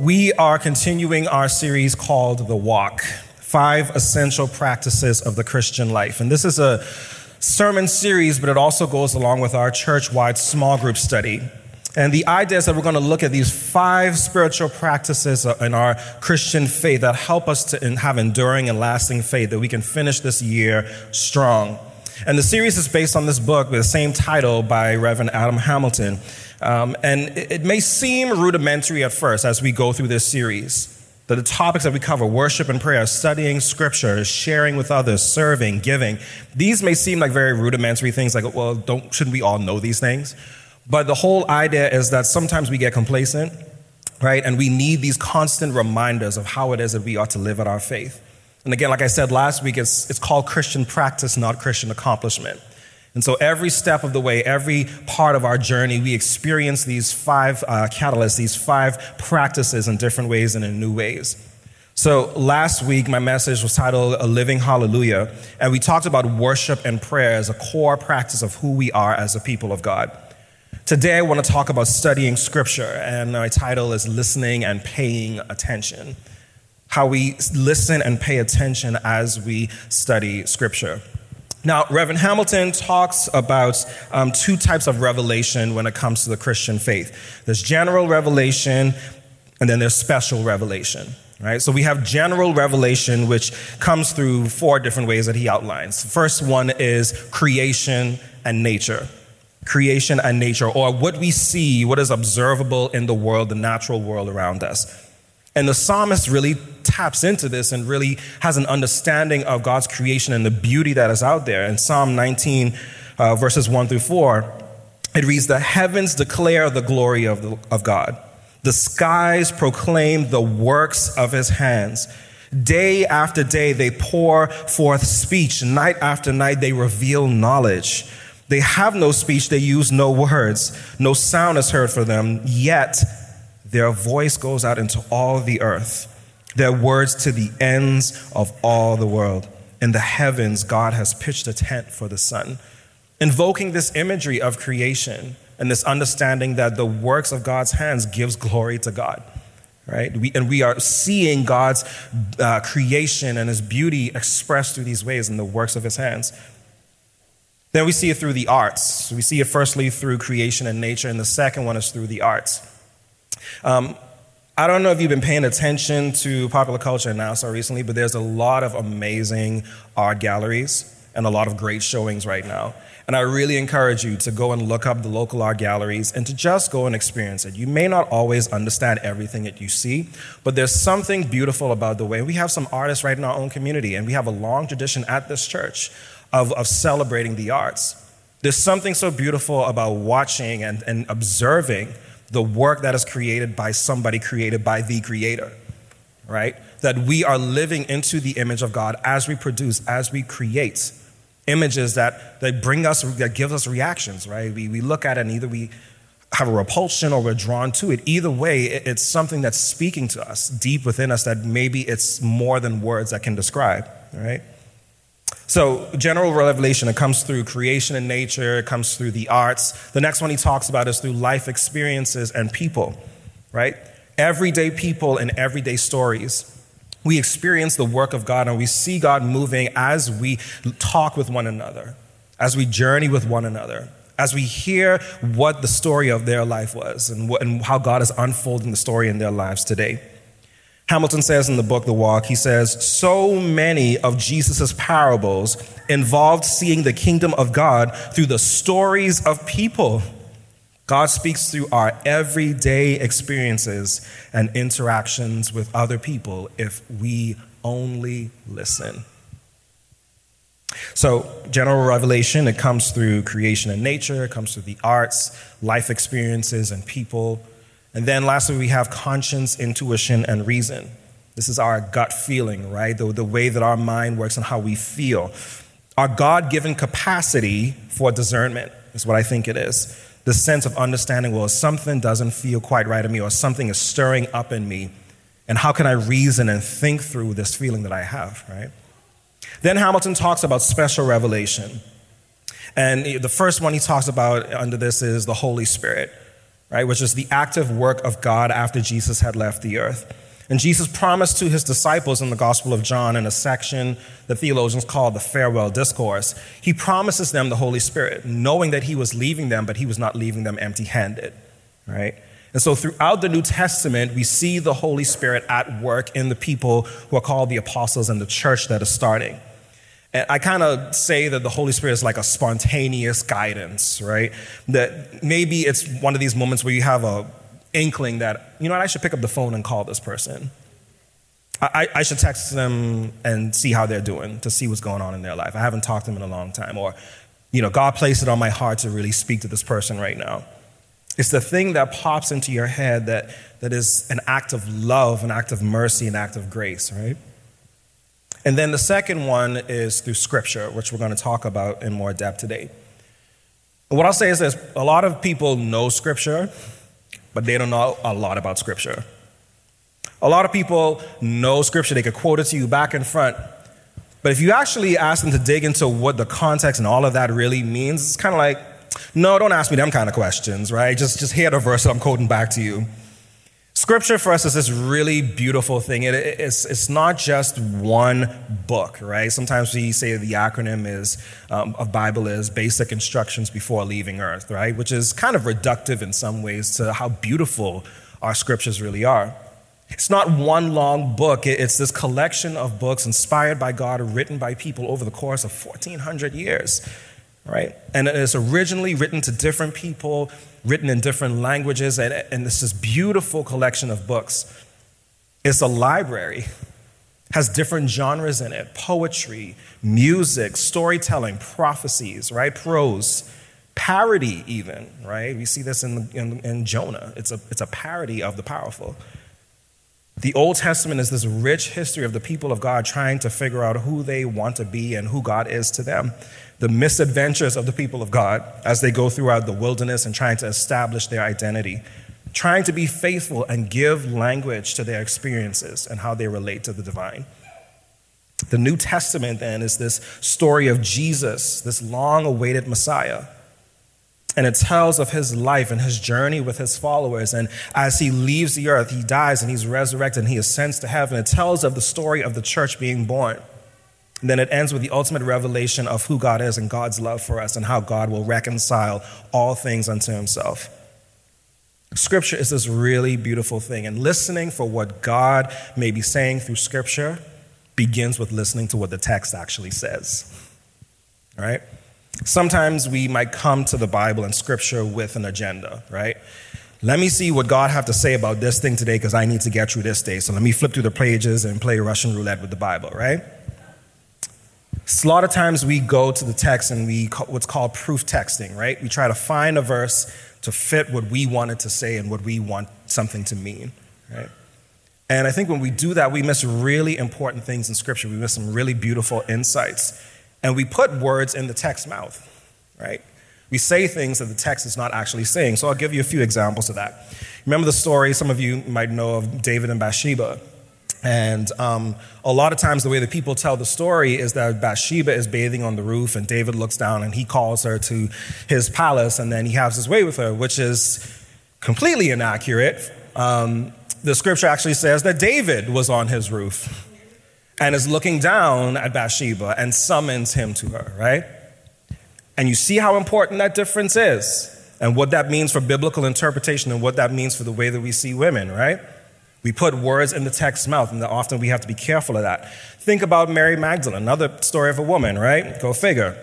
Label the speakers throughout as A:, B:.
A: We are continuing our series called The Walk Five Essential Practices of the Christian Life. And this is a sermon series, but it also goes along with our church wide small group study. And the idea is that we're going to look at these five spiritual practices uh, in our Christian faith that help us to have enduring and lasting faith, that we can finish this year strong. And the series is based on this book with the same title by Reverend Adam Hamilton. Um, and it, it may seem rudimentary at first as we go through this series. That the topics that we cover, worship and prayer, studying scripture, sharing with others, serving, giving, these may seem like very rudimentary things, like, well, don't, shouldn't we all know these things? But the whole idea is that sometimes we get complacent, right? And we need these constant reminders of how it is that we ought to live out our faith. And again, like I said last week, it's, it's called Christian practice, not Christian accomplishment. And so every step of the way, every part of our journey, we experience these five uh, catalysts, these five practices in different ways and in new ways. So last week, my message was titled A Living Hallelujah, and we talked about worship and prayer as a core practice of who we are as a people of God. Today, I want to talk about studying scripture, and my title is Listening and Paying Attention. How we listen and pay attention as we study scripture. Now, Reverend Hamilton talks about um, two types of revelation when it comes to the Christian faith there's general revelation, and then there's special revelation. Right? So we have general revelation, which comes through four different ways that he outlines. First one is creation and nature. Creation and nature, or what we see, what is observable in the world, the natural world around us. And the psalmist really taps into this and really has an understanding of God's creation and the beauty that is out there. In Psalm 19, uh, verses 1 through 4, it reads, The heavens declare the glory of, the, of God, the skies proclaim the works of his hands. Day after day, they pour forth speech. Night after night, they reveal knowledge. They have no speech, they use no words. No sound is heard for them, yet their voice goes out into all the earth, their words to the ends of all the world. In the heavens, God has pitched a tent for the sun, invoking this imagery of creation and this understanding that the works of God's hands gives glory to God. Right? We, and we are seeing God's uh, creation and his beauty expressed through these ways in the works of his hands. Then we see it through the arts. We see it firstly through creation and nature, and the second one is through the arts. Um, I don't know if you've been paying attention to popular culture now so recently, but there's a lot of amazing art galleries and a lot of great showings right now. And I really encourage you to go and look up the local art galleries and to just go and experience it. You may not always understand everything that you see, but there's something beautiful about the way we have some artists right in our own community, and we have a long tradition at this church of, of celebrating the arts. There's something so beautiful about watching and, and observing the work that is created by somebody created by the creator, right? That we are living into the image of God as we produce, as we create images that, that bring us, that give us reactions, right? We, we look at it and either we have a repulsion or we're drawn to it. Either way, it's something that's speaking to us deep within us that maybe it's more than words that can describe, right? So, general revelation, it comes through creation and nature, it comes through the arts. The next one he talks about is through life experiences and people, right? Everyday people and everyday stories. We experience the work of God and we see God moving as we talk with one another, as we journey with one another, as we hear what the story of their life was and, what, and how God is unfolding the story in their lives today. Hamilton says in the book The Walk, he says, so many of Jesus' parables involved seeing the kingdom of God through the stories of people. God speaks through our everyday experiences and interactions with other people if we only listen. So, general revelation, it comes through creation and nature, it comes through the arts, life experiences, and people. And then lastly, we have conscience, intuition, and reason. This is our gut feeling, right? The, the way that our mind works and how we feel. Our God given capacity for discernment is what I think it is. The sense of understanding, well, something doesn't feel quite right to me, or something is stirring up in me. And how can I reason and think through this feeling that I have, right? Then Hamilton talks about special revelation. And the first one he talks about under this is the Holy Spirit. Right, which is the active work of God after Jesus had left the earth. And Jesus promised to his disciples in the Gospel of John, in a section that theologians call the farewell discourse, he promises them the Holy Spirit, knowing that he was leaving them, but he was not leaving them empty handed, right? And so throughout the New Testament, we see the Holy Spirit at work in the people who are called the apostles and the church that is starting. And I kind of say that the Holy Spirit is like a spontaneous guidance, right? That maybe it's one of these moments where you have a inkling that, you know what, I should pick up the phone and call this person. I, I, should text them and see how they're doing to see what's going on in their life. I haven't talked to them in a long time. Or, you know, God placed it on my heart to really speak to this person right now. It's the thing that pops into your head that, that is an act of love, an act of mercy, an act of grace, right? And then the second one is through Scripture, which we're going to talk about in more depth today. What I'll say is this a lot of people know Scripture, but they don't know a lot about Scripture. A lot of people know Scripture, they could quote it to you back and front. But if you actually ask them to dig into what the context and all of that really means, it's kind of like, no, don't ask me them kind of questions, right? Just, just hear the verse that I'm quoting back to you. Scripture for us is this really beautiful thing. It, it's, it's not just one book, right? Sometimes we say the acronym is um, of Bible is basic instructions before leaving earth, right? Which is kind of reductive in some ways to how beautiful our scriptures really are. It's not one long book, it's this collection of books inspired by God, written by people over the course of 1400 years right? And it's originally written to different people, written in different languages, and, and it's this beautiful collection of books. It's a library, has different genres in it poetry, music, storytelling, prophecies, right? Prose, parody, even, right? We see this in, in, in Jonah. It's a, it's a parody of the powerful. The Old Testament is this rich history of the people of God trying to figure out who they want to be and who God is to them the misadventures of the people of God as they go throughout the wilderness and trying to establish their identity, trying to be faithful and give language to their experiences and how they relate to the divine. The New Testament, then, is this story of Jesus, this long awaited Messiah. And it tells of his life and his journey with his followers. And as he leaves the earth, he dies and he's resurrected and he ascends to heaven. It tells of the story of the church being born. And then it ends with the ultimate revelation of who God is and God's love for us and how God will reconcile all things unto himself. Scripture is this really beautiful thing, and listening for what God may be saying through Scripture begins with listening to what the text actually says. Right? Sometimes we might come to the Bible and Scripture with an agenda, right? Let me see what God have to say about this thing today because I need to get through this day. So let me flip through the pages and play Russian roulette with the Bible, right? A lot of times we go to the text and we what's called proof texting, right? We try to find a verse to fit what we want it to say and what we want something to mean, right? And I think when we do that, we miss really important things in Scripture. We miss some really beautiful insights. And we put words in the text mouth, right? We say things that the text is not actually saying. So I'll give you a few examples of that. Remember the story, some of you might know of David and Bathsheba. And um, a lot of times, the way that people tell the story is that Bathsheba is bathing on the roof, and David looks down and he calls her to his palace, and then he has his way with her, which is completely inaccurate. Um, the scripture actually says that David was on his roof and is looking down at Bathsheba and summons him to her, right? And you see how important that difference is and what that means for biblical interpretation and what that means for the way that we see women, right? We put words in the text's mouth, and often we have to be careful of that. Think about Mary Magdalene, another story of a woman, right? Go figure.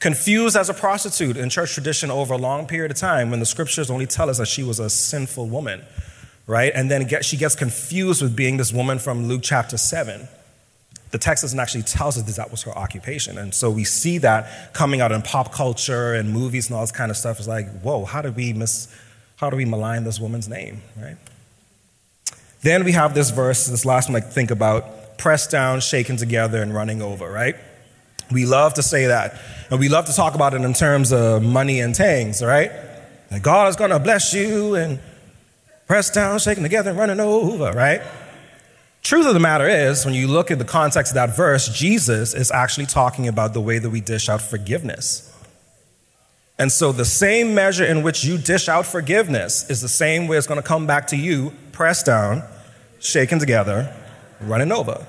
A: Confused as a prostitute in church tradition over a long period of time when the scriptures only tell us that she was a sinful woman, right? And then she gets confused with being this woman from Luke chapter 7. The text doesn't actually tell us that that was her occupation. And so we see that coming out in pop culture and movies and all this kind of stuff. It's like, whoa, how do we miss, how do we malign this woman's name, right? Then we have this verse, this last one I think about pressed down, shaken together, and running over, right? We love to say that. And we love to talk about it in terms of money and things, right? God is going to bless you and pressed down, shaken together, and running over, right? Truth of the matter is, when you look at the context of that verse, Jesus is actually talking about the way that we dish out forgiveness. And so the same measure in which you dish out forgiveness is the same way it's going to come back to you, pressed down, shaken together, running over.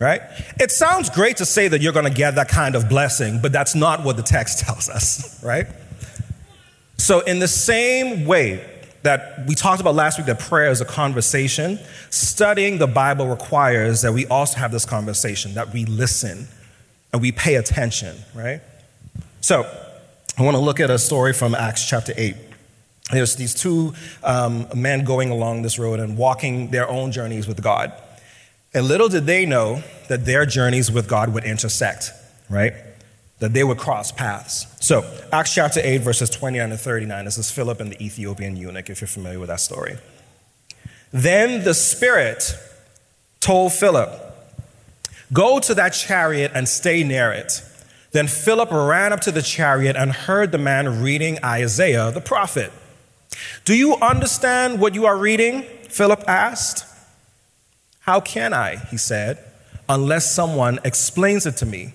A: Right? It sounds great to say that you're going to get that kind of blessing, but that's not what the text tells us, right? So, in the same way that we talked about last week that prayer is a conversation, studying the Bible requires that we also have this conversation, that we listen and we pay attention, right? So, I want to look at a story from Acts chapter 8. There's these two um, men going along this road and walking their own journeys with God. And little did they know that their journeys with God would intersect, right? That they would cross paths. So, Acts chapter 8, verses 29 to 39. This is Philip and the Ethiopian eunuch, if you're familiar with that story. Then the Spirit told Philip, Go to that chariot and stay near it. Then Philip ran up to the chariot and heard the man reading Isaiah the prophet. Do you understand what you are reading? Philip asked. How can I, he said, unless someone explains it to me?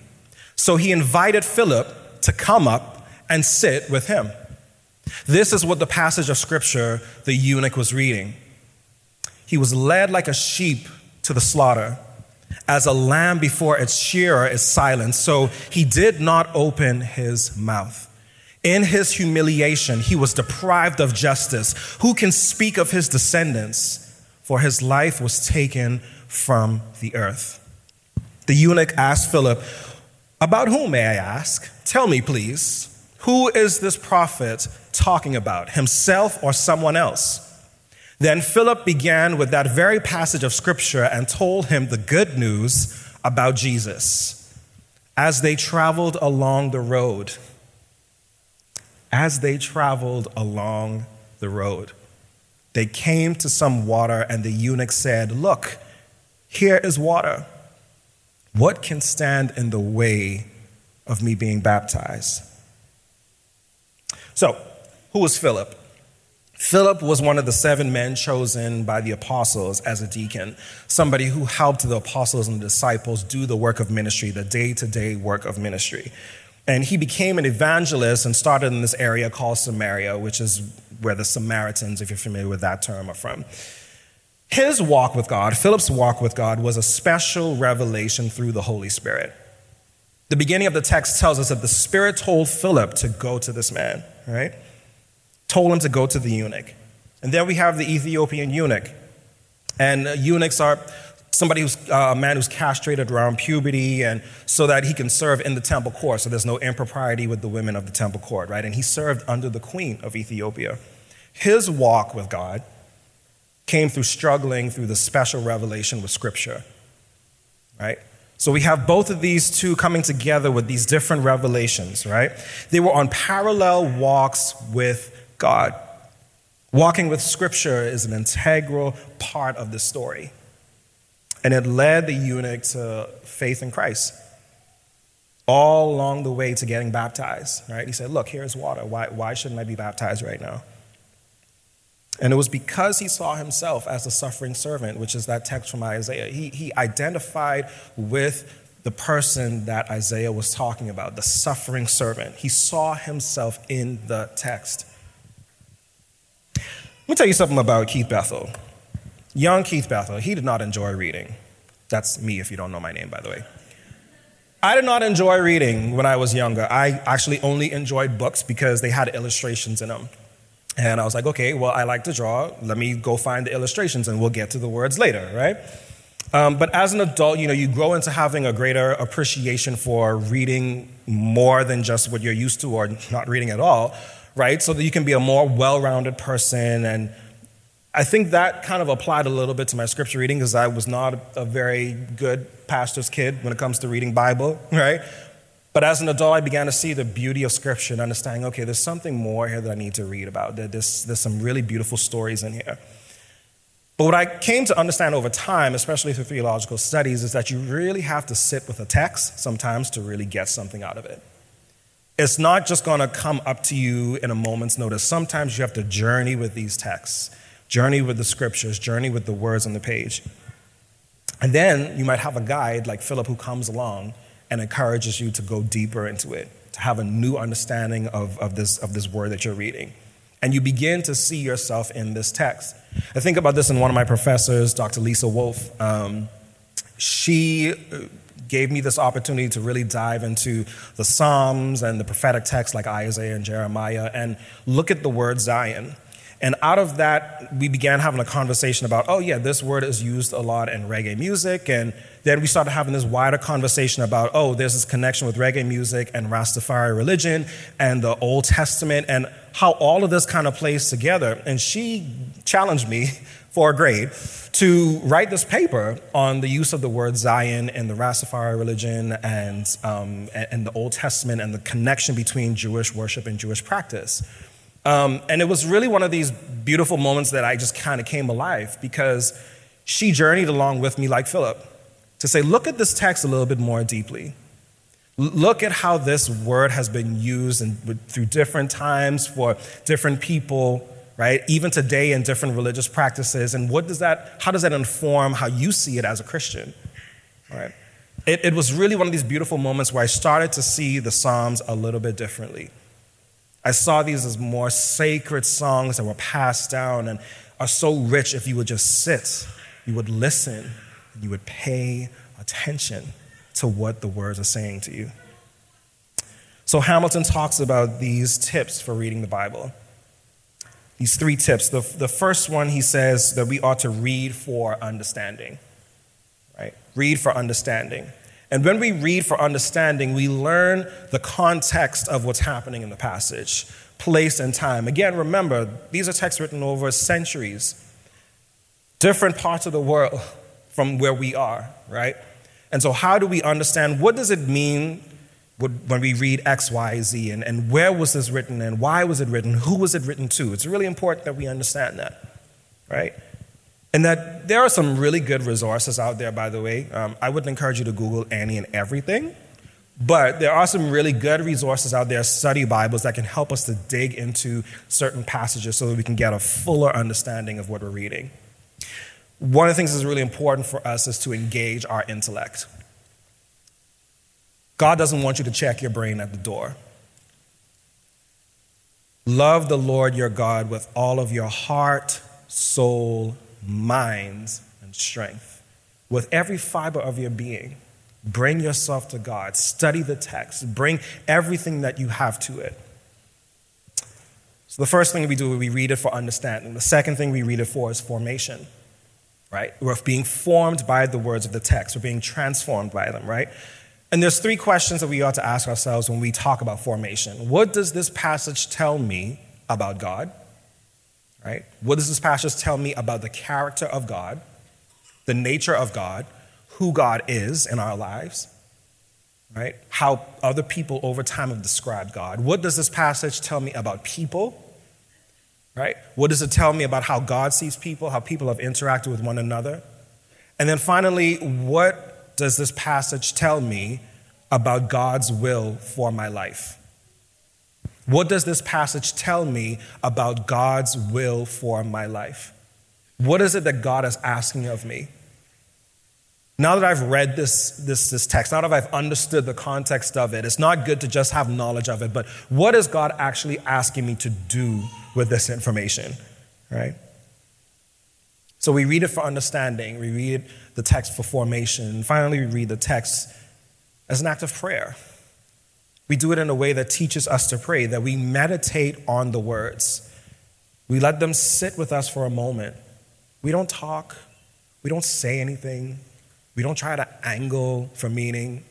A: So he invited Philip to come up and sit with him. This is what the passage of scripture the eunuch was reading. He was led like a sheep to the slaughter as a lamb before its shearer is silent, so he did not open his mouth. In his humiliation, he was deprived of justice. Who can speak of his descendants? For his life was taken from the earth. The eunuch asked Philip, About whom may I ask? Tell me, please. Who is this prophet talking about, himself or someone else? Then Philip began with that very passage of scripture and told him the good news about Jesus. As they traveled along the road, as they traveled along the road, they came to some water, and the eunuch said, Look, here is water. What can stand in the way of me being baptized? So, who was Philip? Philip was one of the seven men chosen by the apostles as a deacon, somebody who helped the apostles and the disciples do the work of ministry, the day to day work of ministry. And he became an evangelist and started in this area called Samaria, which is where the Samaritans, if you're familiar with that term, are from. His walk with God, Philip's walk with God, was a special revelation through the Holy Spirit. The beginning of the text tells us that the Spirit told Philip to go to this man, right? Told him to go to the eunuch. And then we have the Ethiopian eunuch. And uh, eunuchs are somebody who's uh, a man who's castrated around puberty and so that he can serve in the temple court. So there's no impropriety with the women of the temple court right? And he served under the queen of ethiopia. His walk with god came through struggling through the special revelation with scripture right? So we have both of these two coming together with these different revelations right? They were on parallel walks with God. Walking with Scripture is an integral part of the story. And it led the eunuch to faith in Christ. All along the way to getting baptized, right? He said, Look, here's water. Why, why shouldn't I be baptized right now? And it was because he saw himself as a suffering servant, which is that text from Isaiah. He, he identified with the person that Isaiah was talking about, the suffering servant. He saw himself in the text. Let me tell you something about Keith Bethell. Young Keith Bethell, he did not enjoy reading. That's me if you don't know my name, by the way. I did not enjoy reading when I was younger. I actually only enjoyed books because they had illustrations in them. And I was like, okay, well, I like to draw. Let me go find the illustrations and we'll get to the words later, right? Um, but as an adult, you know, you grow into having a greater appreciation for reading more than just what you're used to or not reading at all right? So that you can be a more well rounded person. And I think that kind of applied a little bit to my scripture reading because I was not a very good pastor's kid when it comes to reading Bible, right? But as an adult, I began to see the beauty of scripture and understanding, okay, there's something more here that I need to read about. There's, there's some really beautiful stories in here. But what I came to understand over time, especially through theological studies, is that you really have to sit with a text sometimes to really get something out of it. It's not just going to come up to you in a moment's notice. Sometimes you have to journey with these texts, journey with the scriptures, journey with the words on the page. And then you might have a guide like Philip who comes along and encourages you to go deeper into it, to have a new understanding of, of, this, of this word that you're reading. And you begin to see yourself in this text. I think about this in one of my professors, Dr. Lisa Wolf. Um, she gave me this opportunity to really dive into the Psalms and the prophetic texts like Isaiah and Jeremiah and look at the word Zion. And out of that, we began having a conversation about, oh, yeah, this word is used a lot in reggae music. And then we started having this wider conversation about, oh, there's this connection with reggae music and Rastafari religion and the Old Testament and how all of this kind of plays together. And she challenged me for a grade to write this paper on the use of the word Zion in the Rastafari religion and, um, and the Old Testament and the connection between Jewish worship and Jewish practice. Um, and it was really one of these beautiful moments that I just kind of came alive because she journeyed along with me like Philip to say, look at this text a little bit more deeply. Look at how this word has been used in, through different times for different people, right? Even today in different religious practices. And what does that, how does that inform how you see it as a Christian, right? It, it was really one of these beautiful moments where I started to see the Psalms a little bit differently. I saw these as more sacred songs that were passed down and are so rich if you would just sit, you would listen, you would pay attention to what the words are saying to you. So, Hamilton talks about these tips for reading the Bible. These three tips. The, the first one, he says that we ought to read for understanding, right? Read for understanding. And when we read for understanding, we learn the context of what's happening in the passage, place and time. Again, remember, these are texts written over centuries, different parts of the world from where we are, right? And so, how do we understand what does it mean when we read X, Y, Z, and, and where was this written, and why was it written, who was it written to? It's really important that we understand that, right? And that there are some really good resources out there, by the way. Um, I wouldn't encourage you to Google any and everything, but there are some really good resources out there, study Bibles, that can help us to dig into certain passages so that we can get a fuller understanding of what we're reading. One of the things that's really important for us is to engage our intellect. God doesn't want you to check your brain at the door. Love the Lord your God with all of your heart, soul, mind, and strength. With every fiber of your being, bring yourself to God. Study the text. Bring everything that you have to it. So, the first thing we do, is we read it for understanding. The second thing we read it for is formation right? We're being formed by the words of the text, we're being transformed by them, right? And there's three questions that we ought to ask ourselves when we talk about formation. What does this passage tell me about God? Right? What does this passage tell me about the character of God, the nature of God, who God is in our lives? Right? How other people over time have described God. What does this passage tell me about people? Right? What does it tell me about how God sees people, how people have interacted with one another? And then finally, what does this passage tell me about God's will for my life? What does this passage tell me about God's will for my life? What is it that God is asking of me? Now that I've read this, this, this text, now that I've understood the context of it, it's not good to just have knowledge of it, but what is God actually asking me to do with this information, right? So we read it for understanding, we read the text for formation, and finally, we read the text as an act of prayer. We do it in a way that teaches us to pray, that we meditate on the words. We let them sit with us for a moment. We don't talk, we don't say anything. We don't try to angle for meaning.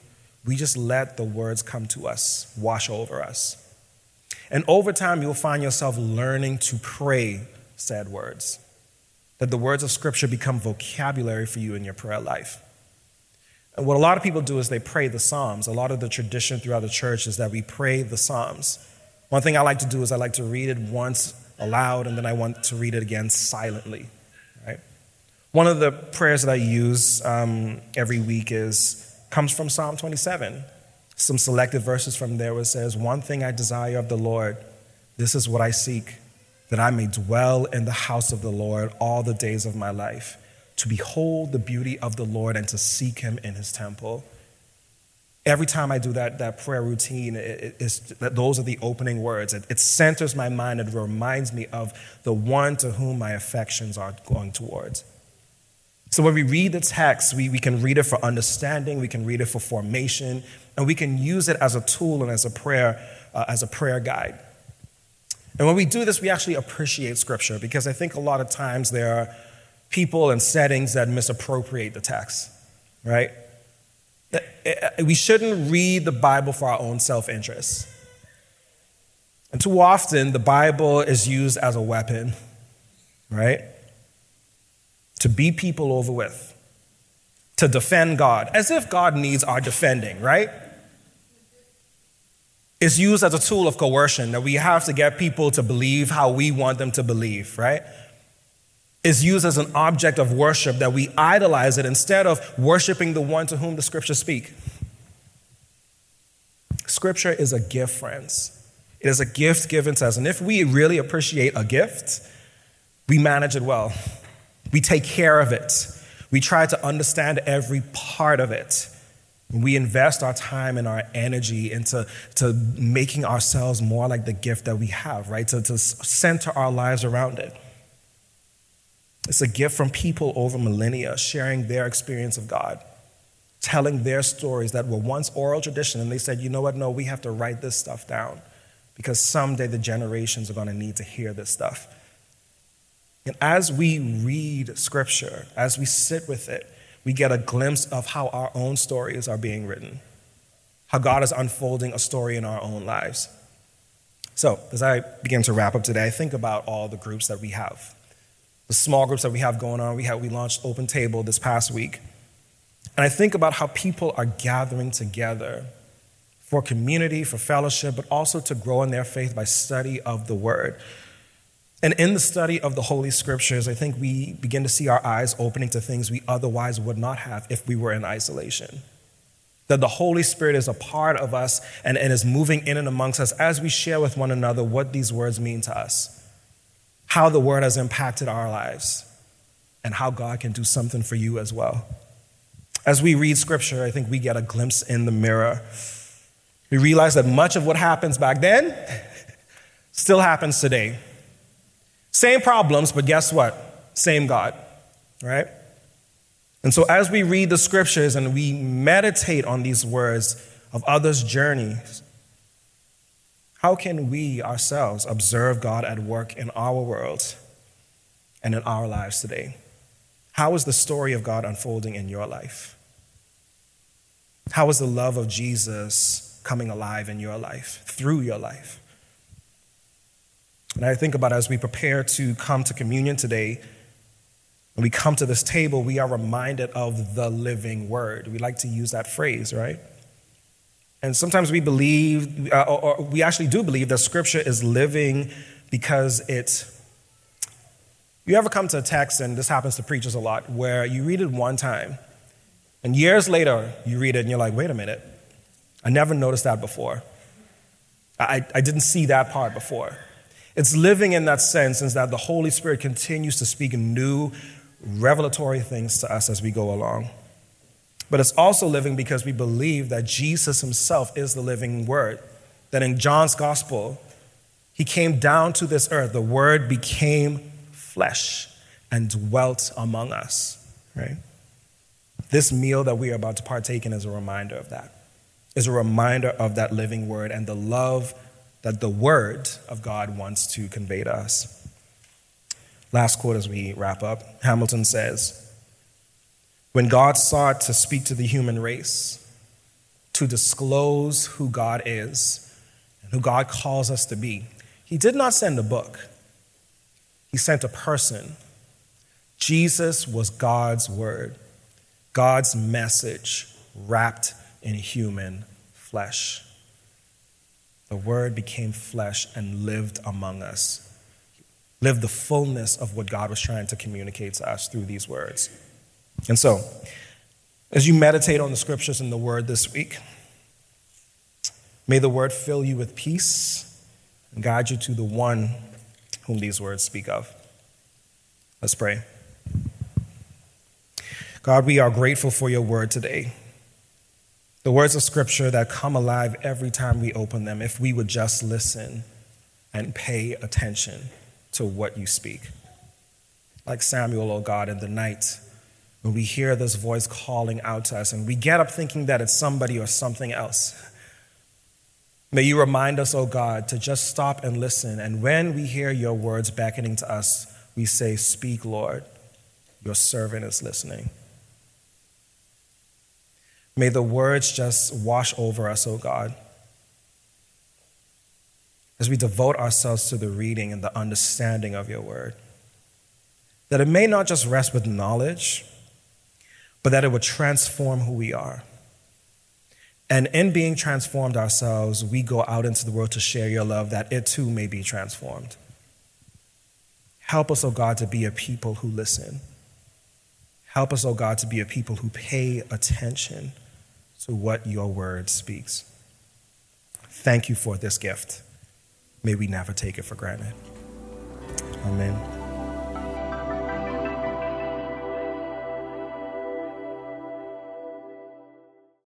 A: We just let the words come to us, wash over us. And over time, you'll find yourself learning to pray said words. That the words of Scripture become vocabulary for you in your prayer life. And what a lot of people do is they pray the Psalms. A lot of the tradition throughout the church is that we pray the Psalms. One thing I like to do is I like to read it once aloud and then I want to read it again silently. Right? One of the prayers that I use um, every week is comes from Psalm 27. Some selected verses from there where it says, One thing I desire of the Lord, this is what I seek, that I may dwell in the house of the Lord all the days of my life, to behold the beauty of the Lord and to seek him in his temple. Every time I do that, that prayer routine, it, it, those are the opening words. It, it centers my mind. It reminds me of the one to whom my affections are going towards. So when we read the text, we, we can read it for understanding, we can read it for formation, and we can use it as a tool and as a prayer, uh, as a prayer guide. And when we do this, we actually appreciate Scripture because I think a lot of times there are people and settings that misappropriate the text, right? We shouldn't read the Bible for our own self interest. And too often, the Bible is used as a weapon, right? To beat people over with, to defend God, as if God needs our defending, right? It's used as a tool of coercion that we have to get people to believe how we want them to believe, right? is used as an object of worship, that we idolize it instead of worshiping the one to whom the scriptures speak. Scripture is a gift, friends. It is a gift given to us. And if we really appreciate a gift, we manage it well. We take care of it. We try to understand every part of it. We invest our time and our energy into to making ourselves more like the gift that we have, right? To, to center our lives around it. It's a gift from people over millennia sharing their experience of God, telling their stories that were once oral tradition. And they said, you know what? No, we have to write this stuff down because someday the generations are going to need to hear this stuff. And as we read scripture, as we sit with it, we get a glimpse of how our own stories are being written, how God is unfolding a story in our own lives. So, as I begin to wrap up today, I think about all the groups that we have the small groups that we have going on. We, have, we launched Open Table this past week. And I think about how people are gathering together for community, for fellowship, but also to grow in their faith by study of the Word. And in the study of the Holy Scriptures, I think we begin to see our eyes opening to things we otherwise would not have if we were in isolation. That the Holy Spirit is a part of us and, and is moving in and amongst us as we share with one another what these words mean to us how the word has impacted our lives and how God can do something for you as well. As we read scripture, I think we get a glimpse in the mirror. We realize that much of what happens back then still happens today. Same problems, but guess what? Same God, right? And so as we read the scriptures and we meditate on these words of others' journeys, how can we ourselves observe God at work in our world and in our lives today? How is the story of God unfolding in your life? How is the love of Jesus coming alive in your life, through your life? And I think about as we prepare to come to communion today, when we come to this table, we are reminded of the living word. We like to use that phrase, right? And sometimes we believe, uh, or, or we actually do believe that Scripture is living because it's. You ever come to a text, and this happens to preachers a lot, where you read it one time, and years later you read it and you're like, wait a minute, I never noticed that before. I, I didn't see that part before. It's living in that sense, is that the Holy Spirit continues to speak new revelatory things to us as we go along. But it's also living because we believe that Jesus himself is the living word. That in John's gospel, he came down to this earth, the word became flesh and dwelt among us, right? This meal that we are about to partake in is a reminder of that. Is a reminder of that living word and the love that the word of God wants to convey to us. Last quote as we wrap up Hamilton says, when God sought to speak to the human race, to disclose who God is and who God calls us to be, He did not send a book, He sent a person. Jesus was God's word, God's message wrapped in human flesh. The word became flesh and lived among us, lived the fullness of what God was trying to communicate to us through these words. And so, as you meditate on the scriptures and the word this week, may the word fill you with peace and guide you to the one whom these words speak of. Let's pray. God, we are grateful for your word today. The words of Scripture that come alive every time we open them, if we would just listen and pay attention to what you speak. Like Samuel, oh God, in the night, when we hear this voice calling out to us and we get up thinking that it's somebody or something else. May you remind us, oh God, to just stop and listen. And when we hear your words beckoning to us, we say, Speak, Lord. Your servant is listening. May the words just wash over us, O God, as we devote ourselves to the reading and the understanding of your word. That it may not just rest with knowledge, but that it would transform who we are. And in being transformed ourselves, we go out into the world to share your love, that it too may be transformed. Help us, O oh God, to be a people who listen. Help us, O oh God, to be a people who pay attention to what your word speaks. Thank you for this gift. May we never take it for granted. Amen.